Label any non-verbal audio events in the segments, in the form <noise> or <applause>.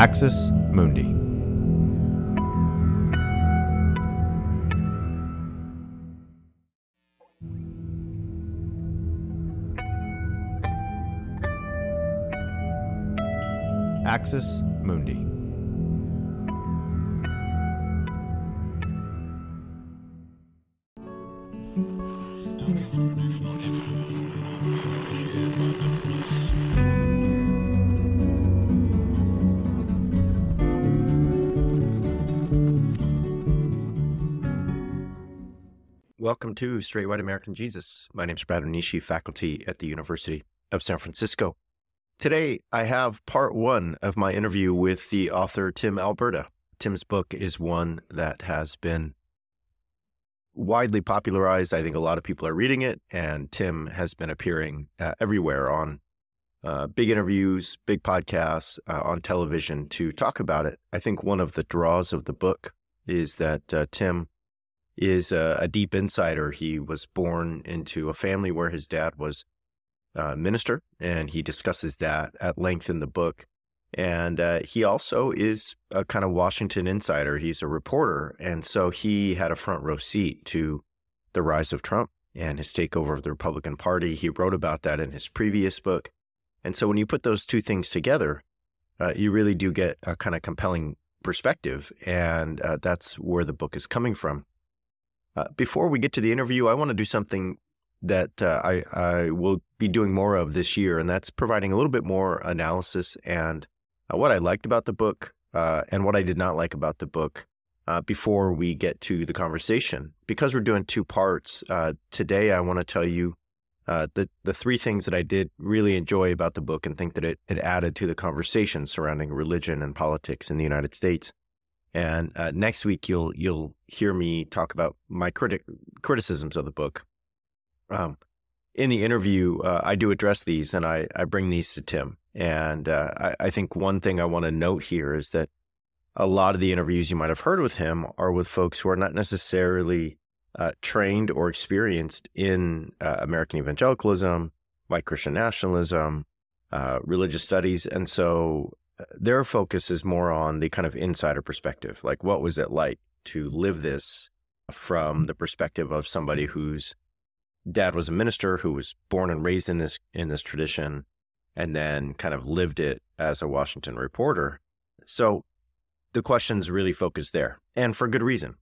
Axis Mundi. Axis Mundi. Welcome to Straight White American Jesus. My name is Brad Onishi, faculty at the University of San Francisco. Today, I have part one of my interview with the author Tim Alberta. Tim's book is one that has been widely popularized. I think a lot of people are reading it, and Tim has been appearing uh, everywhere on uh, big interviews, big podcasts, uh, on television to talk about it. I think one of the draws of the book is that uh, Tim is a, a, deep insider. He was born into a family where his dad was a minister, and he discusses that at length in the book. And uh, he also is a kind of Washington insider. He's a reporter. And so he had a front row seat to the rise of Trump and his takeover of the Republican Party. He wrote about that in his previous book. And so when you put those two things together, uh, you really do get a kind of compelling perspective. And uh, that's where the book is coming from. Uh, before we get to the interview, I want to do something that uh, I, I will be doing more of this year, and that's providing a little bit more analysis and uh, what I liked about the book uh, and what I did not like about the book uh, before we get to the conversation. Because we're doing two parts, uh, today I want to tell you the, the three things that I did really enjoy about the book and think that it, it added to the conversation surrounding religion and politics in the United States. And uh, next week you'll you'll hear me talk about my critic criticisms of the book. Um, in the interview, uh, I do address these, and I I bring these to Tim. And uh, I, I think one thing I want to note here is that a lot of the interviews you might have heard with him are with folks who are not necessarily uh, trained or experienced in uh, American evangelicalism, white Christian nationalism, uh, religious studies, and so their focus is more on the kind of insider perspective. Like, what was it like to live this from the perspective of somebody whose dad was a minister, who was born and raised in this in this tradition, and then kind of lived it as a Washington reporter. So the questions really focus there, and for good reason.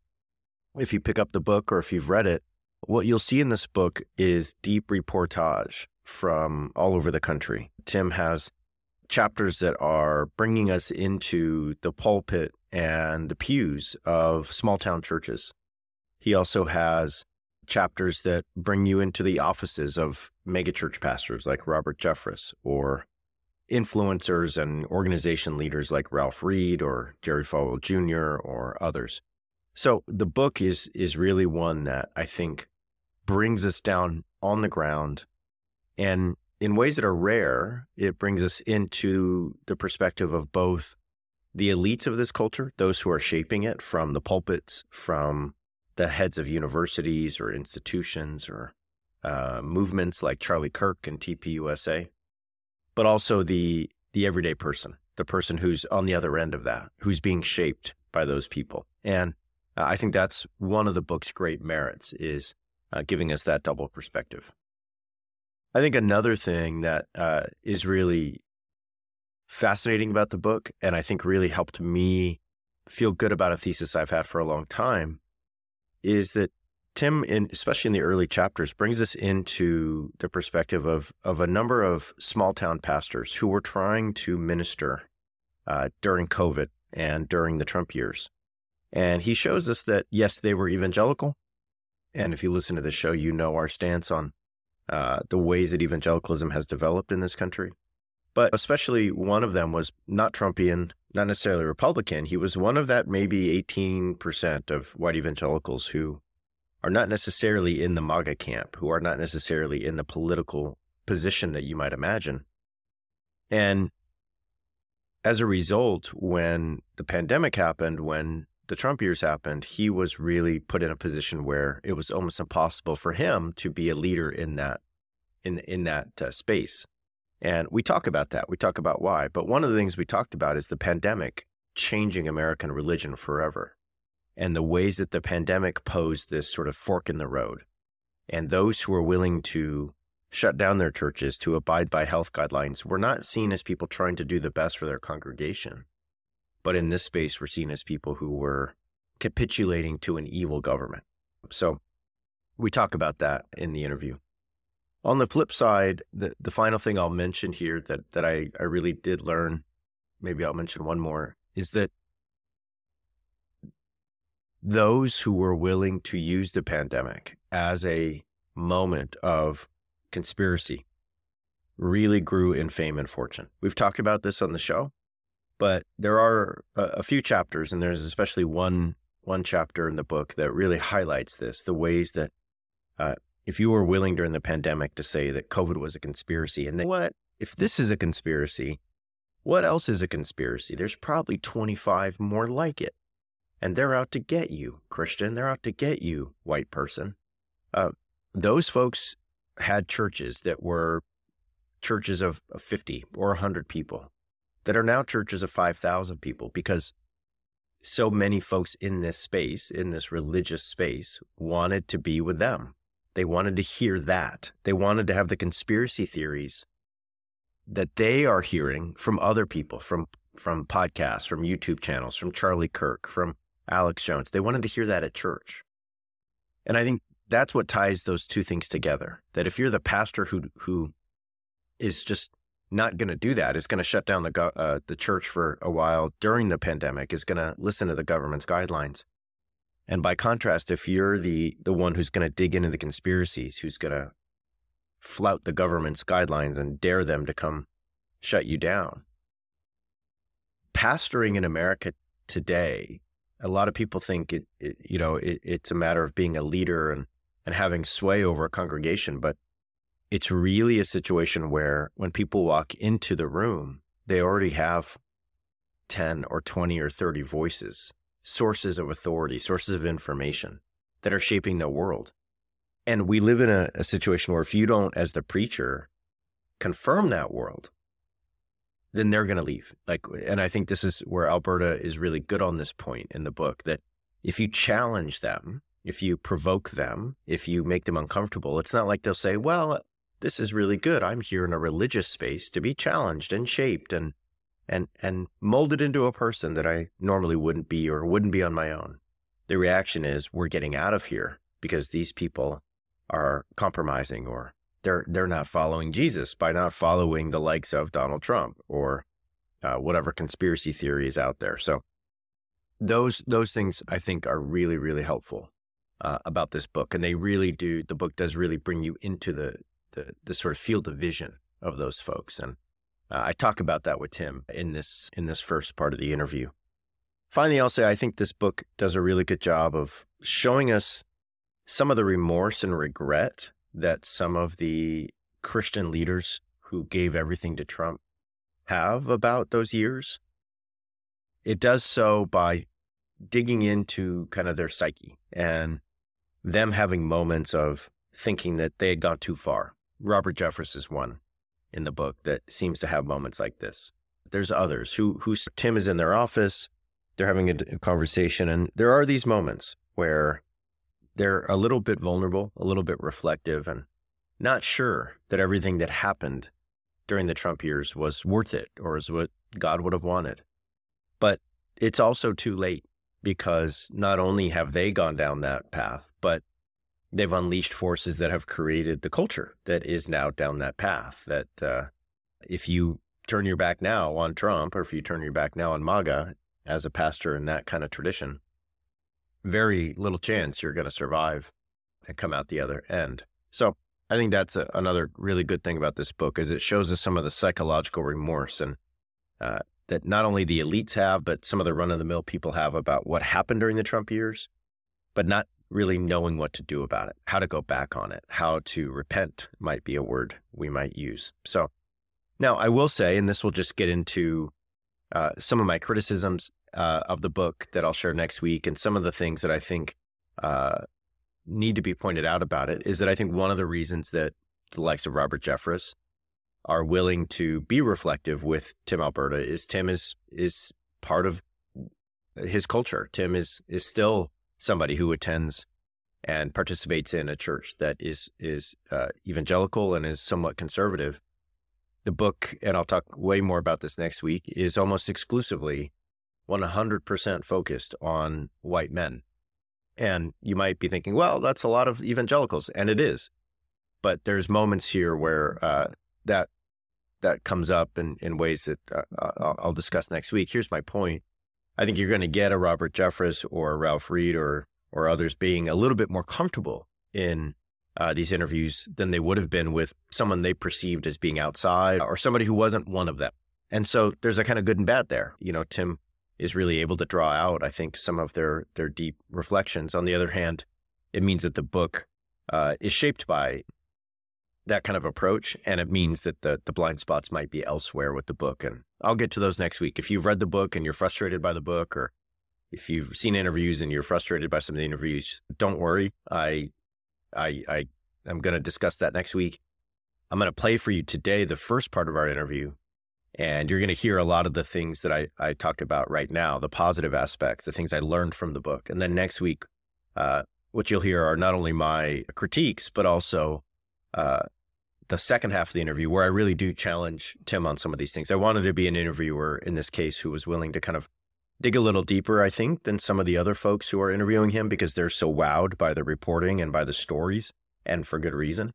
If you pick up the book or if you've read it, what you'll see in this book is deep reportage from all over the country. Tim has chapters that are bringing us into the pulpit and the pews of small town churches. He also has chapters that bring you into the offices of megachurch pastors like Robert Jeffress or influencers and organization leaders like Ralph Reed or Jerry Falwell Jr. or others. So the book is is really one that I think brings us down on the ground and in ways that are rare, it brings us into the perspective of both the elites of this culture, those who are shaping it from the pulpits, from the heads of universities or institutions or uh, movements like Charlie Kirk and TPUSA, but also the the everyday person, the person who's on the other end of that, who's being shaped by those people. And uh, I think that's one of the book's great merits is uh, giving us that double perspective. I think another thing that uh, is really fascinating about the book, and I think really helped me feel good about a thesis I've had for a long time, is that Tim, in, especially in the early chapters, brings us into the perspective of of a number of small town pastors who were trying to minister uh, during COVID and during the Trump years, and he shows us that yes, they were evangelical, and if you listen to the show, you know our stance on uh, the ways that evangelicalism has developed in this country. But especially one of them was not Trumpian, not necessarily Republican. He was one of that maybe 18% of white evangelicals who are not necessarily in the MAGA camp, who are not necessarily in the political position that you might imagine. And as a result, when the pandemic happened, when the Trump years happened, he was really put in a position where it was almost impossible for him to be a leader in that in in that uh, space. And we talk about that. We talk about why. But one of the things we talked about is the pandemic changing American religion forever and the ways that the pandemic posed this sort of fork in the road. And those who were willing to shut down their churches to abide by health guidelines were not seen as people trying to do the best for their congregation. But in this space, we're seen as people who were capitulating to an evil government. So we talk about that in the interview. On the flip side, the, the final thing I'll mention here that, that I, I really did learn, maybe I'll mention one more, is that those who were willing to use the pandemic as a moment of conspiracy really grew in fame and fortune. We've talked about this on the show, but there are a, a few chapters, and there's especially one one chapter in the book that really highlights this: the ways that uh, if you were willing during the pandemic to say that COVID was a conspiracy, and then what if this is a conspiracy? What else is a conspiracy? There's probably 25 more like it. And they're out to get you, Christian. They're out to get you, white person. Uh, those folks had churches that were churches of, of 50 or 100 people that are now churches of 5,000 people because so many folks in this space, in this religious space, wanted to be with them. They wanted to hear that. They wanted to have the conspiracy theories that they are hearing from other people, from from podcasts, from YouTube channels, from Charlie Kirk, from Alex Jones. They wanted to hear that at church. And I think that's what ties those two things together. That if you're the pastor who who is just not going to do that. It's going to shut down the uh, the church for a while during the pandemic, is going to listen to the government's guidelines. And by contrast, if you're the the one who's going to dig into the conspiracies, who's going to flout the government's guidelines and dare them to come shut you down, pastoring in America today, a lot of people think it, it you know, it, it's a matter of being a leader and and having sway over a congregation, but it's really a situation where when people walk into the room, they already have 10 or 20 or 30 voices, sources of authority, sources of information that are shaping the world. And we live in a, a situation where if you don't, as the preacher, confirm that world, then they're going to leave. Like, and I think this is where Alberta is really good on this point in the book that if you challenge them, if you provoke them, if you make them uncomfortable, it's not like they'll say, well, this is really good. I'm here in a religious space to be challenged and shaped and and and molded into a person that I normally wouldn't be or wouldn't be on my own. The reaction is we're getting out of here because these people are compromising or they're they're not following Jesus by not following the likes of Donald Trump or uh, whatever conspiracy theory is out there. So those those things I think are really really helpful uh, about this book, and they really do. The book does really bring you into the the, the sort of field of vision of those folks, and uh, I talk about that with Tim in this in this first part of the interview. Finally, I'll say I think this book does a really good job of showing us some of the remorse and regret that some of the Christian leaders who gave everything to Trump have about those years. It does so by digging into kind of their psyche and them having moments of thinking that they had gone too far. Robert Jeffress is one in the book that seems to have moments like this. There's others who who Tim is in their office, they're having a, a conversation, and there are these moments where they're a little bit vulnerable, a little bit reflective, and not sure that everything that happened during the Trump years was worth it or is what God would have wanted. But it's also too late because not only have they gone down that path, but they've unleashed forces that have created the culture that is now down that path. That uh, if you turn your back now on Trump, or if you turn your back now on MAGA as a pastor in that kind of tradition, very little chance you're going to survive and come out the other end. So I think that's a, another really good thing about this book is it shows us some of the psychological remorse and uh, that not only the elites have, but some of the run of the mill people have about what happened during the Trump years, but not really knowing what to do about it, how to go back on it, how to repent might be a word we might use. So now I will say, and this will just get into uh, some of my criticisms uh, of the book that I'll share next week, and some of the things that I think uh, need to be pointed out about it is that I think one of the reasons that the likes of Robert Jeffress are willing to be reflective with Tim Alberta is Tim is is part of his culture. Tim is is still somebody who attends and participates in a church that is is uh, evangelical and is somewhat conservative. The book, and I'll talk way more about this next week, is almost exclusively 100% focused on white men. And you might be thinking, well, that's a lot of evangelicals, and it is. But there's moments here where uh, that that comes up in, in ways that uh, I'll, I'll discuss next week. Here's my point. I think you're going to get a Robert Jeffress or Ralph Reed or or others being a little bit more comfortable in uh, these interviews than they would have been with someone they perceived as being outside or somebody who wasn't one of them. And so there's a kind of good and bad there. You know, Tim is really able to draw out, I think, some of their their deep reflections. On the other hand, it means that the book uh, is shaped by that kind of approach, and it means that the the blind spots might be elsewhere with the book. And I'll get to those next week. If you've read the book and you're frustrated by the book, or if you've seen interviews and you're frustrated by some of the interviews, don't worry. I I I am going to discuss that next week. I'm going to play for you today the first part of our interview and you're going to hear a lot of the things that I, I talked about right now, the positive aspects, the things I learned from the book. And then next week, uh, what you'll hear are not only my critiques, but also uh, the second half of the interview where I really do challenge Tim on some of these things. I wanted to be an interviewer in this case who was willing to kind of dig a little deeper, I think, than some of the other folks who are interviewing him because they're so wowed by the reporting and by the stories, and for good reason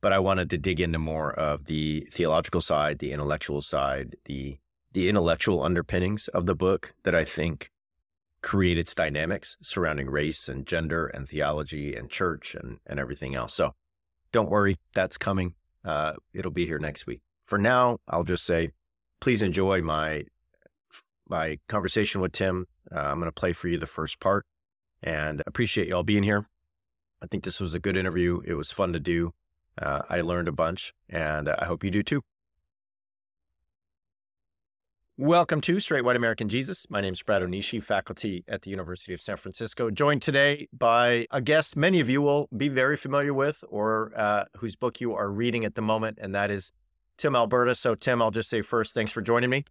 but I wanted to dig into more of the theological side, the intellectual side, the the intellectual underpinnings of the book that I think create its dynamics surrounding race and gender and theology and church and, and everything else. So don't worry, that's coming. Uh, it'll be here next week. For now, I'll just say, please enjoy my my conversation with Tim. Uh, I'm going to play for you the first part, and appreciate y'all being here. I think this was a good interview. It was fun to do. Uh, I learned a bunch, and I hope you do too. Welcome to Straight White American Jesus. My name is Brad Onishi, faculty at the University of San Francisco, joined today by a guest many of you will be very familiar with or uh, whose book you are reading at the moment, and that is Tim Alberta. So, Tim, I'll just say first, thanks for joining me.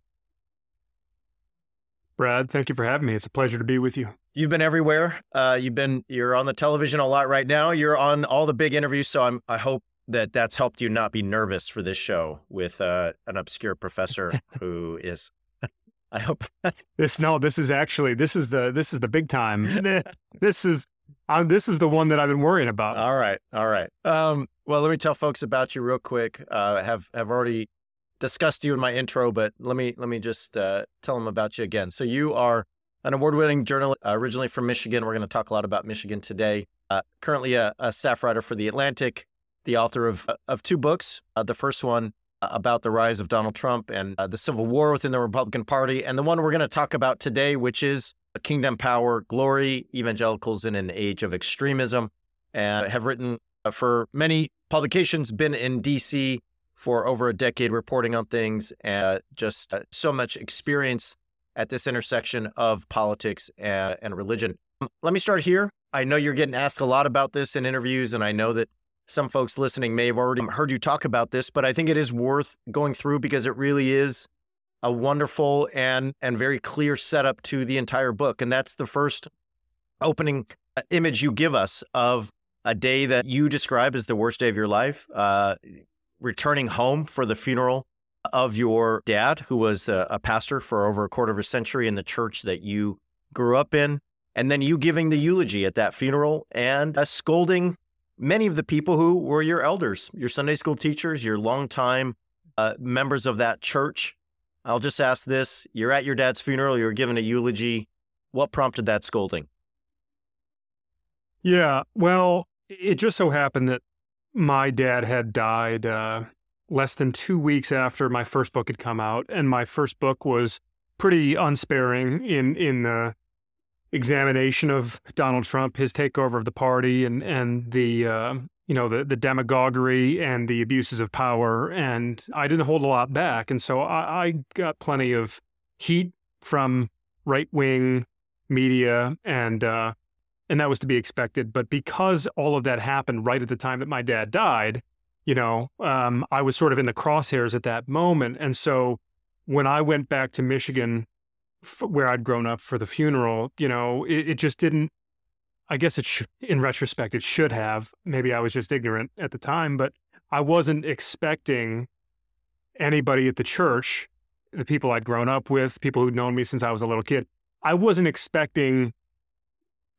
Brad, thank you for having me. It's a pleasure to be with you. You've been everywhere. Uh, you've been you're on the television a lot right now. You're on all the big interviews. So I'm I hope that that's helped you not be nervous for this show with uh, an obscure professor who is. I hope <laughs> this no. This is actually this is the this is the big time. <laughs> this is this is the one that I've been worrying about. All right, all right. Um, well, let me tell folks about you real quick. Uh, have have already discussed you in my intro, but let me let me just uh, tell them about you again. So you are an award-winning journalist, uh, originally from Michigan. We're going to talk a lot about Michigan today. Uh, currently a, a, staff writer for the Atlantic, the author of, of two books. Uh, the first one about the rise of Donald Trump and uh, the civil war within the Republican Party, and the one we're going to talk about today, which is Kingdom Power, Glory, Evangelicals in an Age of Extremism, and have written uh, for many publications, been in D.C. for over a decade reporting on things, and just uh, so much experience at this intersection of politics and, and religion. Let me start here. I know you're getting asked a lot about this in interviews, and I know that some folks listening may have already heard you talk about this, but I think it is worth going through because it really is a wonderful and and very clear setup to the entire book. And that's the first opening uh, image you give us of a day that you describe as the worst day of your life, uh, returning home for the funeral of your dad, who was a, a pastor for over a quarter of a century in the church that you grew up in, and then you giving the eulogy at that funeral and uh, scolding many of the people who were your elders, your Sunday school teachers, your longtime uh, members of that church. I'll just ask this you're at your dad's funeral, you're given a eulogy. What prompted that scolding? Yeah, well, it just so happened that my dad had died uh, less than two weeks after my first book had come out, and my first book was pretty unsparing in in the examination of Donald Trump, his takeover of the party, and and the uh, you know the the demagoguery and the abuses of power, and I didn't hold a lot back, and so I, I got plenty of heat from right wing media, and uh, and that was to be expected. But because all of that happened right at the time that my dad died, You know, um, I was sort of in the crosshairs at that moment. And so when I went back to Michigan, where I'd grown up for the funeral, you know, it, it just didn't, I guess it should, in retrospect, it should have. Maybe I was just ignorant at the time, but I wasn't expecting anybody at the church, the people I'd grown up with, people who'd known me since I was a little kid. I wasn't expecting,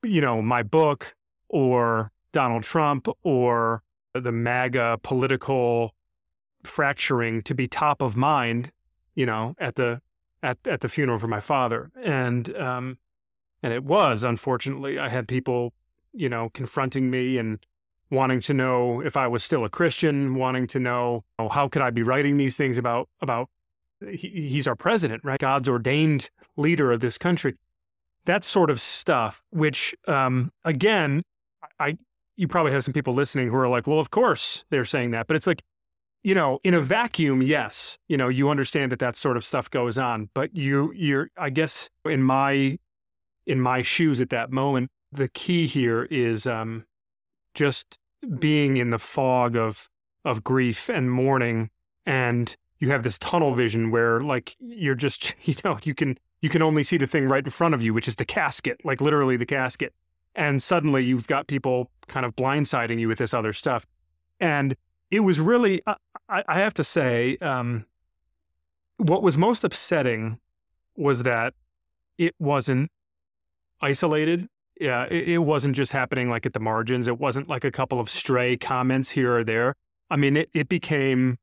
you know, my book or Donald Trump or the MAGA political fracturing to be top of mind, you know, at the at at the funeral for my father, and um, and it was unfortunately. I had people, you know, confronting me and wanting to know if I was still a Christian, wanting to know oh, how could I be writing these things about about he, he's our president, right? God's ordained leader of this country. That sort of stuff, which um, again, I you probably have some people listening who are like, well, of course they're saying that. But it's like, you know, in a vacuum, yes, you know, you understand that that sort of stuff goes on. But you, you're, I guess, in my, in my shoes at that moment, the key here is um, just being in the fog of of grief and mourning, and you have this tunnel vision where, like, you're just, <laughs> you know, you can you can only see the thing right in front of you, which is the casket, like literally the casket and suddenly you've got people kind of blindsiding you with this other stuff. And it was really, I, I have to say, um, what was most upsetting was that it wasn't isolated. Yeah, it, it, wasn't just happening like at the margins. It wasn't like a couple of stray comments here or there. I mean, it, it became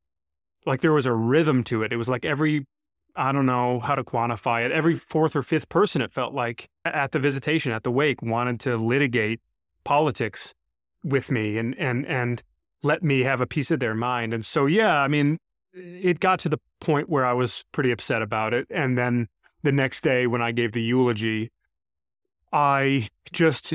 like there was a rhythm to it. It was like every I don't know how to quantify it. Every fourth or fifth person, it felt like at the visitation, at the wake, wanted to litigate politics with me and and and let me have a piece of their mind. And so, yeah, I mean, it got to the point where I was pretty upset about it. And then the next day, when I gave the eulogy, I just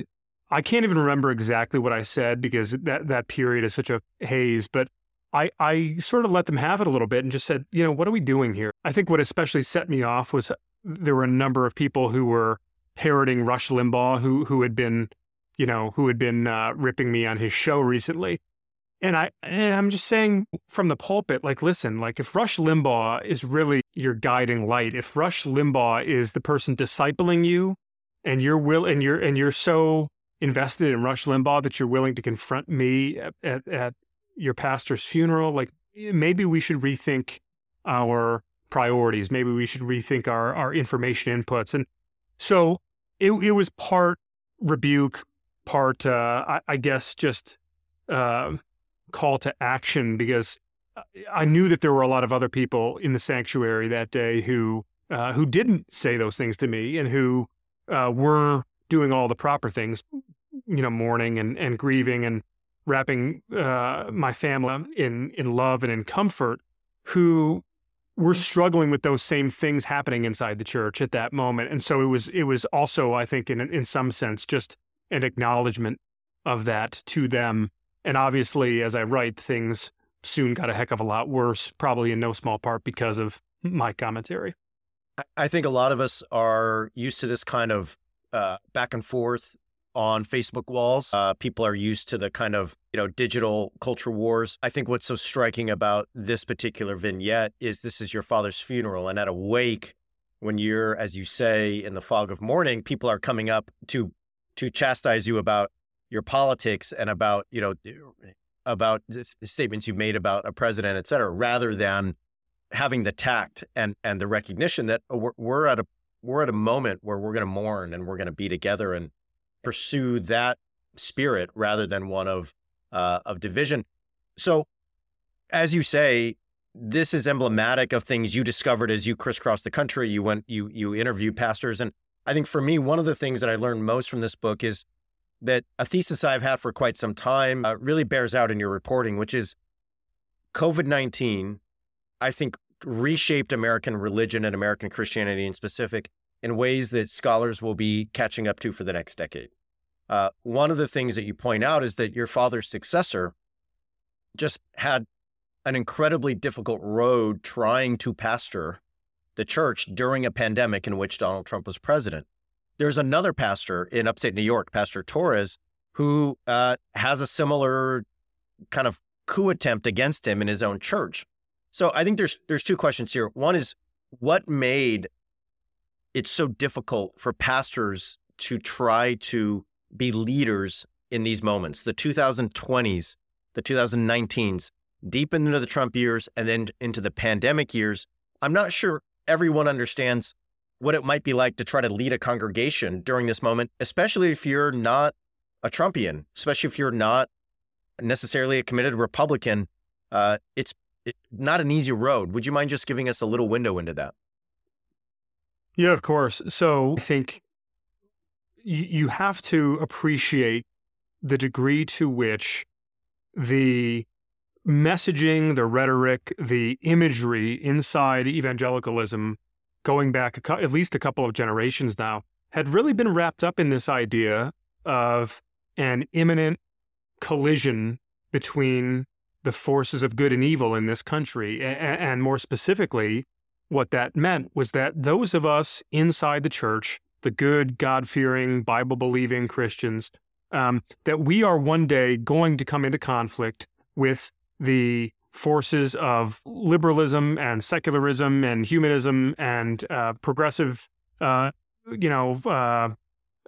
I can't even remember exactly what I said because that that period is such a haze. But I, I sort of let them have it a little bit and just said, you know, what are we doing here? I think what especially set me off was there were a number of people who were parroting Rush Limbaugh, who who had been, you know, who had been uh, ripping me on his show recently. And I, and I'm just saying from the pulpit, like, listen, like if Rush Limbaugh is really your guiding light, if Rush Limbaugh is the person discipling you, and you're will and you're and you're so invested in Rush Limbaugh that you're willing to confront me at, at, at your pastor's funeral, like maybe we should rethink our priorities. Maybe we should rethink our, our information inputs. And so it, it was part rebuke, part, uh, I, I, guess, just uh, call to action because I knew that there were a lot of other people in the sanctuary that day who uh, who didn't say those things to me and who uh, were doing all the proper things, you know, mourning and, and grieving and wrapping uh, my family in in love and in comfort, who were struggling with those same things happening inside the church at that moment. And so it was it was also, I think, in in some sense, just an acknowledgement of that to them. And obviously, as I write, things soon got a heck of a lot worse, probably in no small part because of my commentary. I think a lot of us are used to this kind of uh, back and forth on Facebook walls. Uh, people are used to the kind of you know digital culture wars. I think what's so striking about this particular vignette is this is your father's funeral, and at a wake, when you're, as you say, in the fog of mourning, people are coming up to to chastise you about your politics and about you know about the statements you've made about a president, et cetera, rather than having the tact and and the recognition that we're, we're at a we're at a moment where we're going to mourn and we're going to be together and pursue that spirit rather than one of uh, of division. So, as you say, this is emblematic of things you discovered as you crisscrossed the country. You went, you you interviewed pastors, and I think for me, one of the things that I learned most from this book is that a thesis I've had for quite some time uh, really bears out in your reporting, which is COVID nineteen. I think reshaped American religion and American Christianity in specific in ways that scholars will be catching up to for the next decade. Uh, one of the things that you point out is that your father's successor just had an incredibly difficult road trying to pastor the church during a pandemic in which Donald Trump was president. There's another pastor in upstate New York, Pastor Torres, who uh, has a similar kind of coup attempt against him in his own church. So I think there's there's two questions here. One is what made it so difficult for pastors to try to be leaders in these moments, the 2020s, the 2019s, deep into the Trump years, and then into the pandemic years. I'm not sure everyone understands what it might be like to try to lead a congregation during this moment, especially if you're not a Trumpian, especially if you're not necessarily a committed Republican. Uh, it's it, not an easy road. Would you mind just giving us a little window into that? Yeah, of course. So I think you, you have to appreciate the degree to which the messaging, the rhetoric, the imagery inside evangelicalism, going back at least a couple of generations now, had really been wrapped up in this idea of an imminent collision between the forces of good and evil in this country. And more specifically, what that meant was that those of us inside the church, the good, God fearing, Bible believing Christians, um, that we are one day going to come into conflict with the forces of liberalism and secularism and humanism and uh, progressive, uh, you know, uh,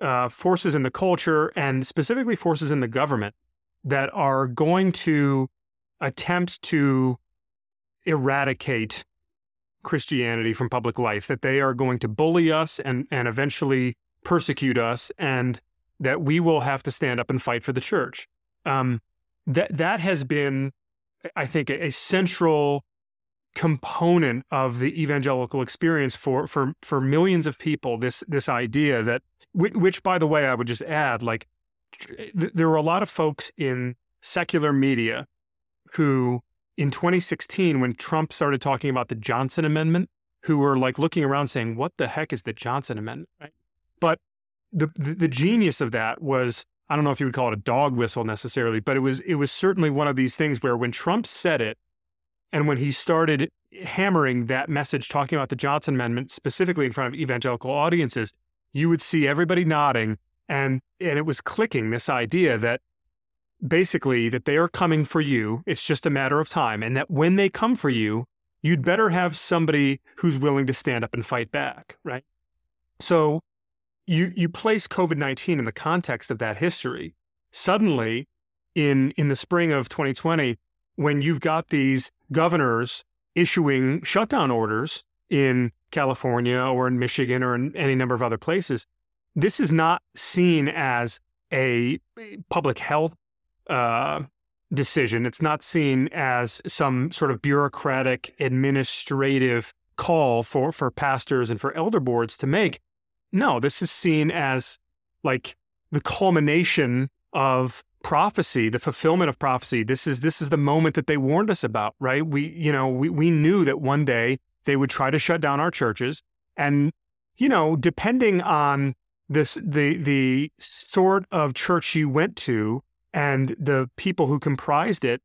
uh forces in the culture and specifically forces in the government that are going to attempt to eradicate Christianity from public life, that they are going to bully us and, and eventually persecute us, and that we will have to stand up and fight for the church. Um, that that has been, I think, a, central component of the evangelical experience for for for millions of people. This this idea that, which, which by the way, I would just add, like, there were a lot of folks in secular media who in 2016, when Trump started talking about the Johnson Amendment, who were like looking around saying, "What the heck is the Johnson Amendment?" Right? But the, the, the genius of that was I don't know if you would call it a dog whistle necessarily, but it was it was certainly one of these things where when Trump said it, and when he started hammering that message, talking about the Johnson Amendment specifically in front of evangelical audiences, you would see everybody nodding, and and it was clicking this idea that basically that they are coming for you. It's just a matter of time. And that when they come for you, you'd better have somebody who's willing to stand up and fight back, right? So you you place COVID-19 in the context of that history. Suddenly, in in the spring of 2020, when you've got these governors issuing shutdown orders in California or in Michigan or in any number of other places, this is not seen as a public health uh, decision. It's not seen as some sort of bureaucratic administrative call for for pastors and for elder boards to make. No, this is seen as like the culmination of prophecy, the fulfillment of prophecy. This is this is the moment that they warned us about, right? We you know, we we knew that one day they would try to shut down our churches and you know, depending on this the the sort of church you went to and the people who comprised it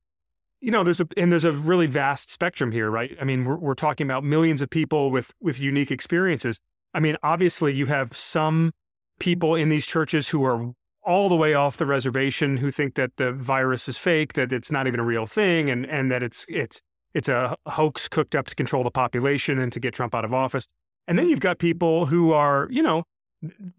you know there's a and there's a really vast spectrum here right i mean we're, we're talking about millions of people with with unique experiences i mean obviously you have some people in these churches who are all the way off the reservation who think that the virus is fake that it's not even a real thing and and that it's it's it's a hoax cooked up to control the population and to get Trump out of office and then you've got people who are you know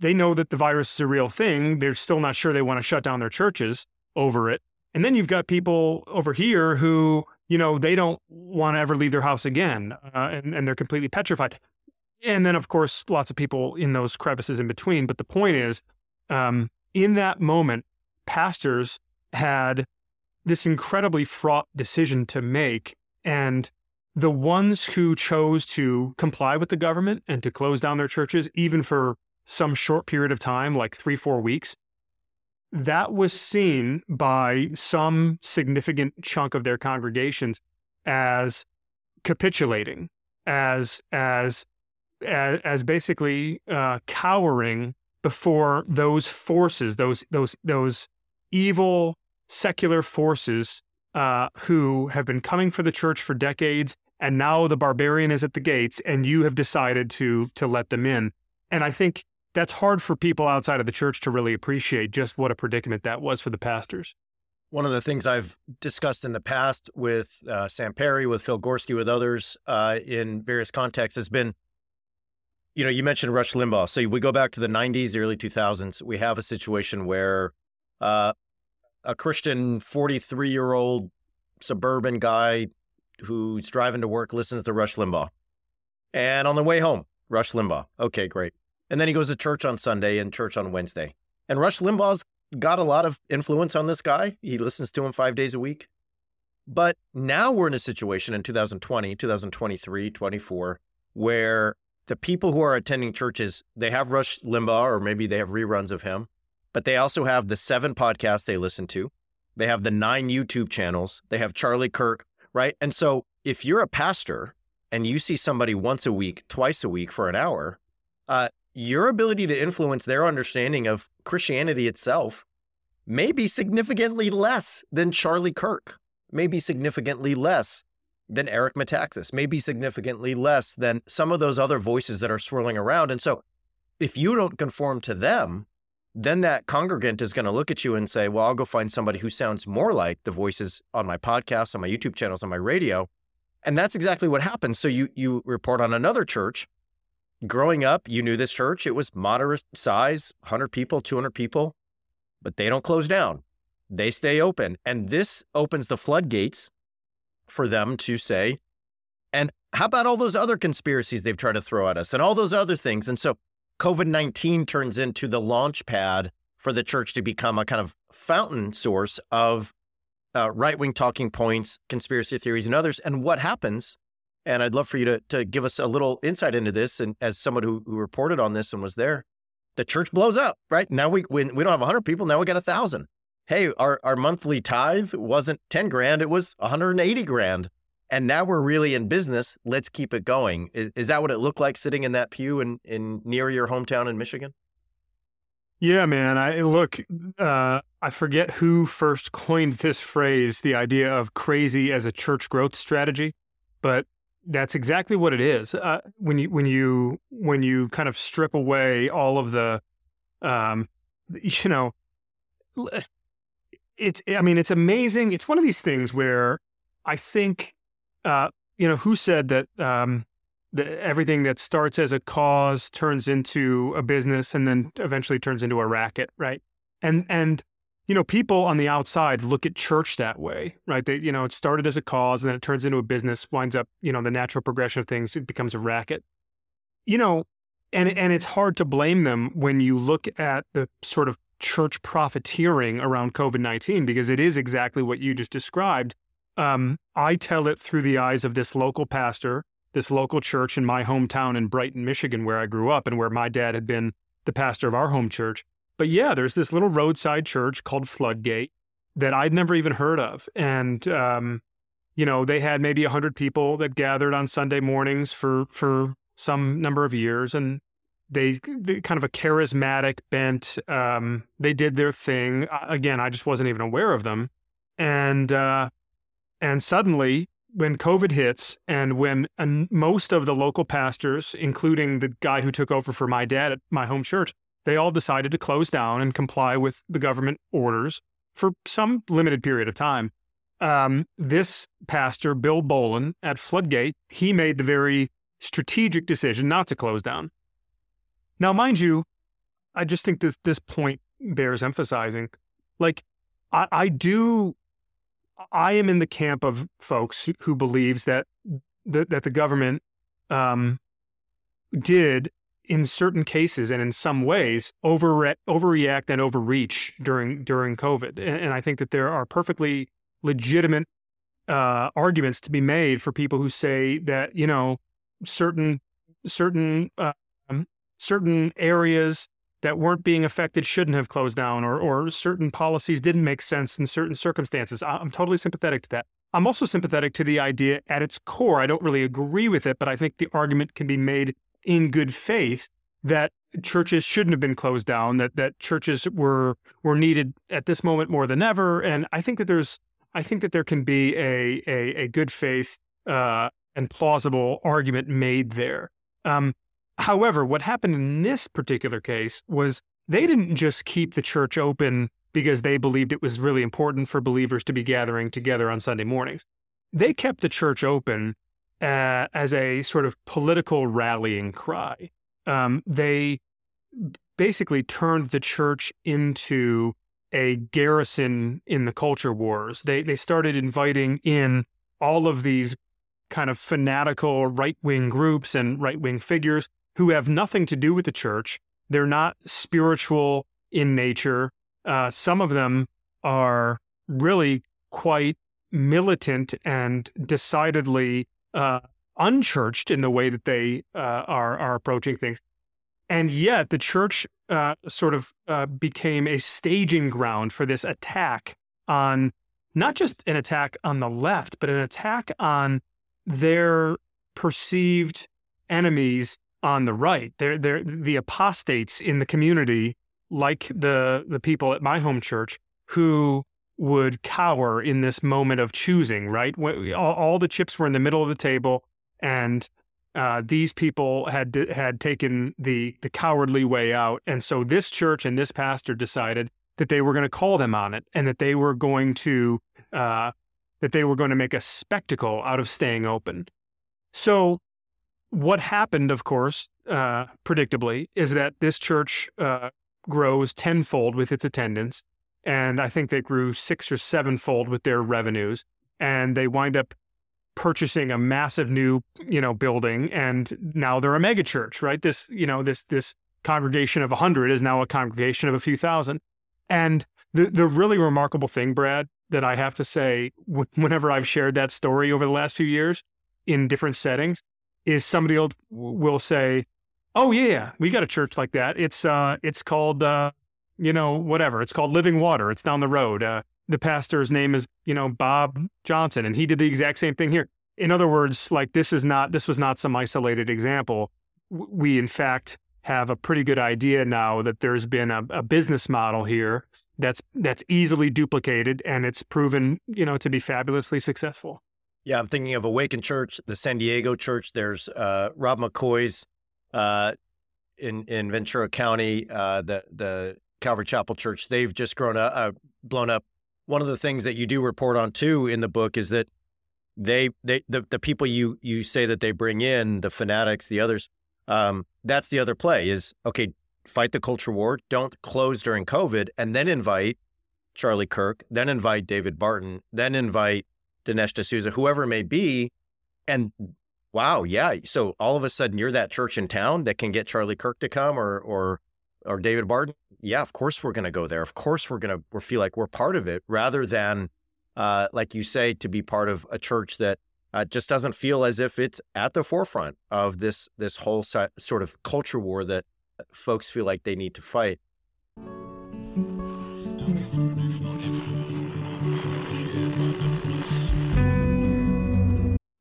they know that the virus is a real thing they're still not sure they want to shut down their churches over it. And then you've got people over here who, you know, they don't want to ever leave their house again uh, and, and they're completely petrified. And then, of course, lots of people in those crevices in between. But the point is, um, in that moment, pastors had this incredibly fraught decision to make. And the ones who chose to comply with the government and to close down their churches, even for some short period of time, like three, four weeks, that was seen by some significant chunk of their congregations as capitulating, as as as, as basically uh, cowering before those forces, those those those evil secular forces uh, who have been coming for the church for decades, and now the barbarian is at the gates, and you have decided to to let them in. And I think that's hard for people outside of the church to really appreciate just what a predicament that was for the pastors. One of the things I've discussed in the past with uh, Sam Perry, with Phil Gorski, with others uh, in various contexts has been, you know, you mentioned Rush Limbaugh. So we go back to the 90s, the early 2000s. We have a situation where uh, a Christian 43 year old suburban guy who's driving to work listens to Rush Limbaugh. And on the way home, Rush Limbaugh. Okay, great. And then he goes to church on Sunday and church on Wednesday. And Rush Limbaugh's got a lot of influence on this guy. He listens to him five days a week. But now we're in a situation in 2020, 2023, 24, where the people who are attending churches, they have Rush Limbaugh or maybe they have reruns of him, but they also have the seven podcasts they listen to. They have the nine YouTube channels. They have Charlie Kirk, right? And so if you're a pastor and you see somebody once a week, twice a week for an hour, uh, your ability to influence their understanding of Christianity itself may be significantly less than Charlie Kirk, may be significantly less than Eric Metaxas, maybe significantly less than some of those other voices that are swirling around. And so if you don't conform to them, then that congregant is going to look at you and say, well, I'll go find somebody who sounds more like the voices on my podcast, on my YouTube channels, on my radio. And that's exactly what happens. So you you report on another church growing up, you knew this church. It was moderate size, 100 people, 200 people, but they don't close down. They stay open. And this opens the floodgates for them to say, and how about all those other conspiracies they've tried to throw at us and all those other things? And so COVID 19 turns into the launch pad for the church to become a kind of fountain source of uh, right wing talking points, conspiracy theories, and others. And what happens and I'd love for you to, to give us a little insight into this. And as someone who, who reported on this and was there, the church blows up, right? Now we, we, we don't have 100 people. Now we got a thousand. Hey, our, our monthly tithe wasn't 10 grand. It was 180 grand. And now we're really in business. Let's keep it going. Is, is that what it looked like sitting in that pew in, in near your hometown in Michigan? Yeah, man. I look, uh, I forget who first coined this phrase, the idea of crazy as a church growth strategy, but that's exactly what it is. Uh, when you when you when you kind of strip away all of the, um, <laughs> you know, it's I mean it's amazing. It's one of these things where I think, uh, you know, who said that um, that everything that starts as a cause turns into a business and then eventually turns into a racket, right? And and you know, people on the outside look at church that way, right? They, you know, it started as a cause and then it turns into a business, winds up, you know, the natural progression of things, it becomes a racket. You know, and and it's hard to blame them when you look at the sort of church profiteering around COVID nineteen because it is exactly what you just described. Um, I tell it through the eyes of this local pastor, this local church in my hometown in Brighton, Michigan, where I grew up and where my dad had been the pastor of our home church. But yeah, there's this little roadside church called Floodgate that I'd never even heard of. And, um, you know, they had maybe 100 people that gathered on Sunday mornings for, for some number of years. And they, they kind of a charismatic bent. Um, they did their thing. Again, I just wasn't even aware of them. And, uh, and suddenly, when COVID hits, and when most of the local pastors, including the guy who took over for my dad at my home church, they all decided to close down and comply with the government orders for some limited period of time. Um, this pastor, Bill Bolin at Floodgate, he made the very strategic decision not to close down. Now, mind you, I just think that this point bears emphasizing. Like, I, I do, I am in the camp of folks who, who believes that, that that the government um, did in certain cases and in some ways over overreact and overreach during during COVID. And, and, I think that there are perfectly legitimate uh, arguments to be made for people who say that you know certain certain uh, certain areas that weren't being affected shouldn't have closed down, or or certain policies didn't make sense in certain circumstances. I'm totally sympathetic to that. I'm also sympathetic to the idea at its core. I don't really agree with it, but I think the argument can be made in good faith that churches shouldn't have been closed down, that that churches were were needed at this moment more than ever. And I think that there's I think that there can be a a, a good faith uh, and plausible argument made there. Um, however, what happened in this particular case was they didn't just keep the church open because they believed it was really important for believers to be gathering together on Sunday mornings. They kept the church open uh, as a sort of political rallying cry. Um, they basically turned the church into a garrison in the culture wars. They they started inviting in all of these kind of fanatical right wing groups and right wing figures who have nothing to do with the church. They're not spiritual in nature. Uh, some of them are really quite militant and decidedly uh, unchurched in the way that they uh, are are approaching things. And yet, the church uh, sort of uh, became a staging ground for this attack on not just an attack on the left, but an attack on their perceived enemies on the right. They're, they're the apostates in the community, like the, the people at my home church, who would cower in this moment of choosing, right? All, all the chips were in the middle of the table, and uh, these people had had taken the the cowardly way out, and so this church and this pastor decided that they were going to call them on it, and that they were going to uh, that they were going to make a spectacle out of staying open. So, what happened, of course, uh, predictably, is that this church uh, grows tenfold with its attendance, and I think they grew six or sevenfold with their revenues, and they wind up purchasing a massive new, you know, building and now they're a mega church, right? This, you know, this this congregation of 100 is now a congregation of a few thousand. And the the really remarkable thing, Brad, that I have to say <laughs> whenever I've shared that story over the last few years in different settings is somebody will, say, "Oh yeah, we got a church like that. It's uh it's called uh you know, whatever. It's called Living Water. It's down the road. Uh, the pastor's name is, you know, Bob Johnson, and he did the exact same thing here. In other words, like this is not this was not some isolated example. We in fact have a pretty good idea now that there's been a, a business model here that's that's easily duplicated and it's proven, you know, to be fabulously successful. Yeah, I'm thinking of Awaken Church, the San Diego Church. There's uh, Rob McCoy's uh, in in Ventura County, uh, the the Calvary Chapel Church. They've just grown up, uh, blown up one of the things that you do report on too in the book is that they they the, the people you you say that they bring in the fanatics the others um, that's the other play is okay fight the culture war don't close during covid and then invite charlie kirk then invite david barton then invite dinesh d'souza whoever it may be and wow yeah so all of a sudden you're that church in town that can get charlie kirk to come or or or david barton yeah, of course we're to go there. Of course we're to we feel like we're part of it rather than, uh, like you say, to be part of a church that uh, just doesn't feel as if it's at the forefront of this this whole sort of culture war that folks feel like they need to fight.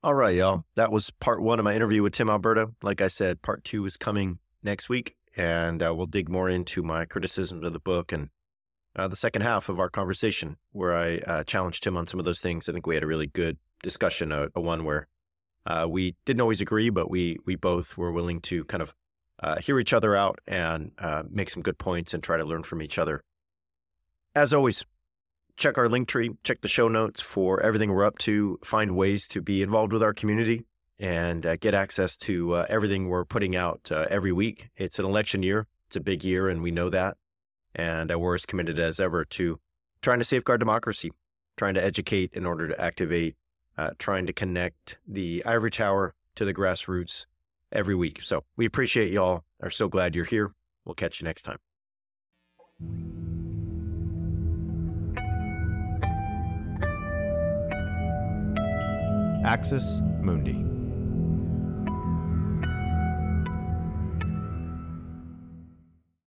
All right, y'all. That was part one of my interview with Tim Alberta. Like I said, part two is coming next week and uh, we'll dig more into my criticisms of the book and uh, the second half of our conversation, where I uh, challenged him on some of those things. I think we had a really good discussion, a, a one where uh, we didn't always agree, but we we both were willing to kind of uh, hear each other out and uh, make some good points and try to learn from each other. As always, check our link tree, check the show notes for everything we're up to, find ways to be involved with our community and uh, get access to uh, everything we're putting out uh, every week. It's an election year, it's a big year, and we know that. And uh, we're as committed as ever to trying to safeguard democracy, trying to educate in order to activate, uh, trying to connect the ivory tower to the grassroots every week. So we appreciate y'all, are so glad you're here. We'll catch you next time. Axis Mundi.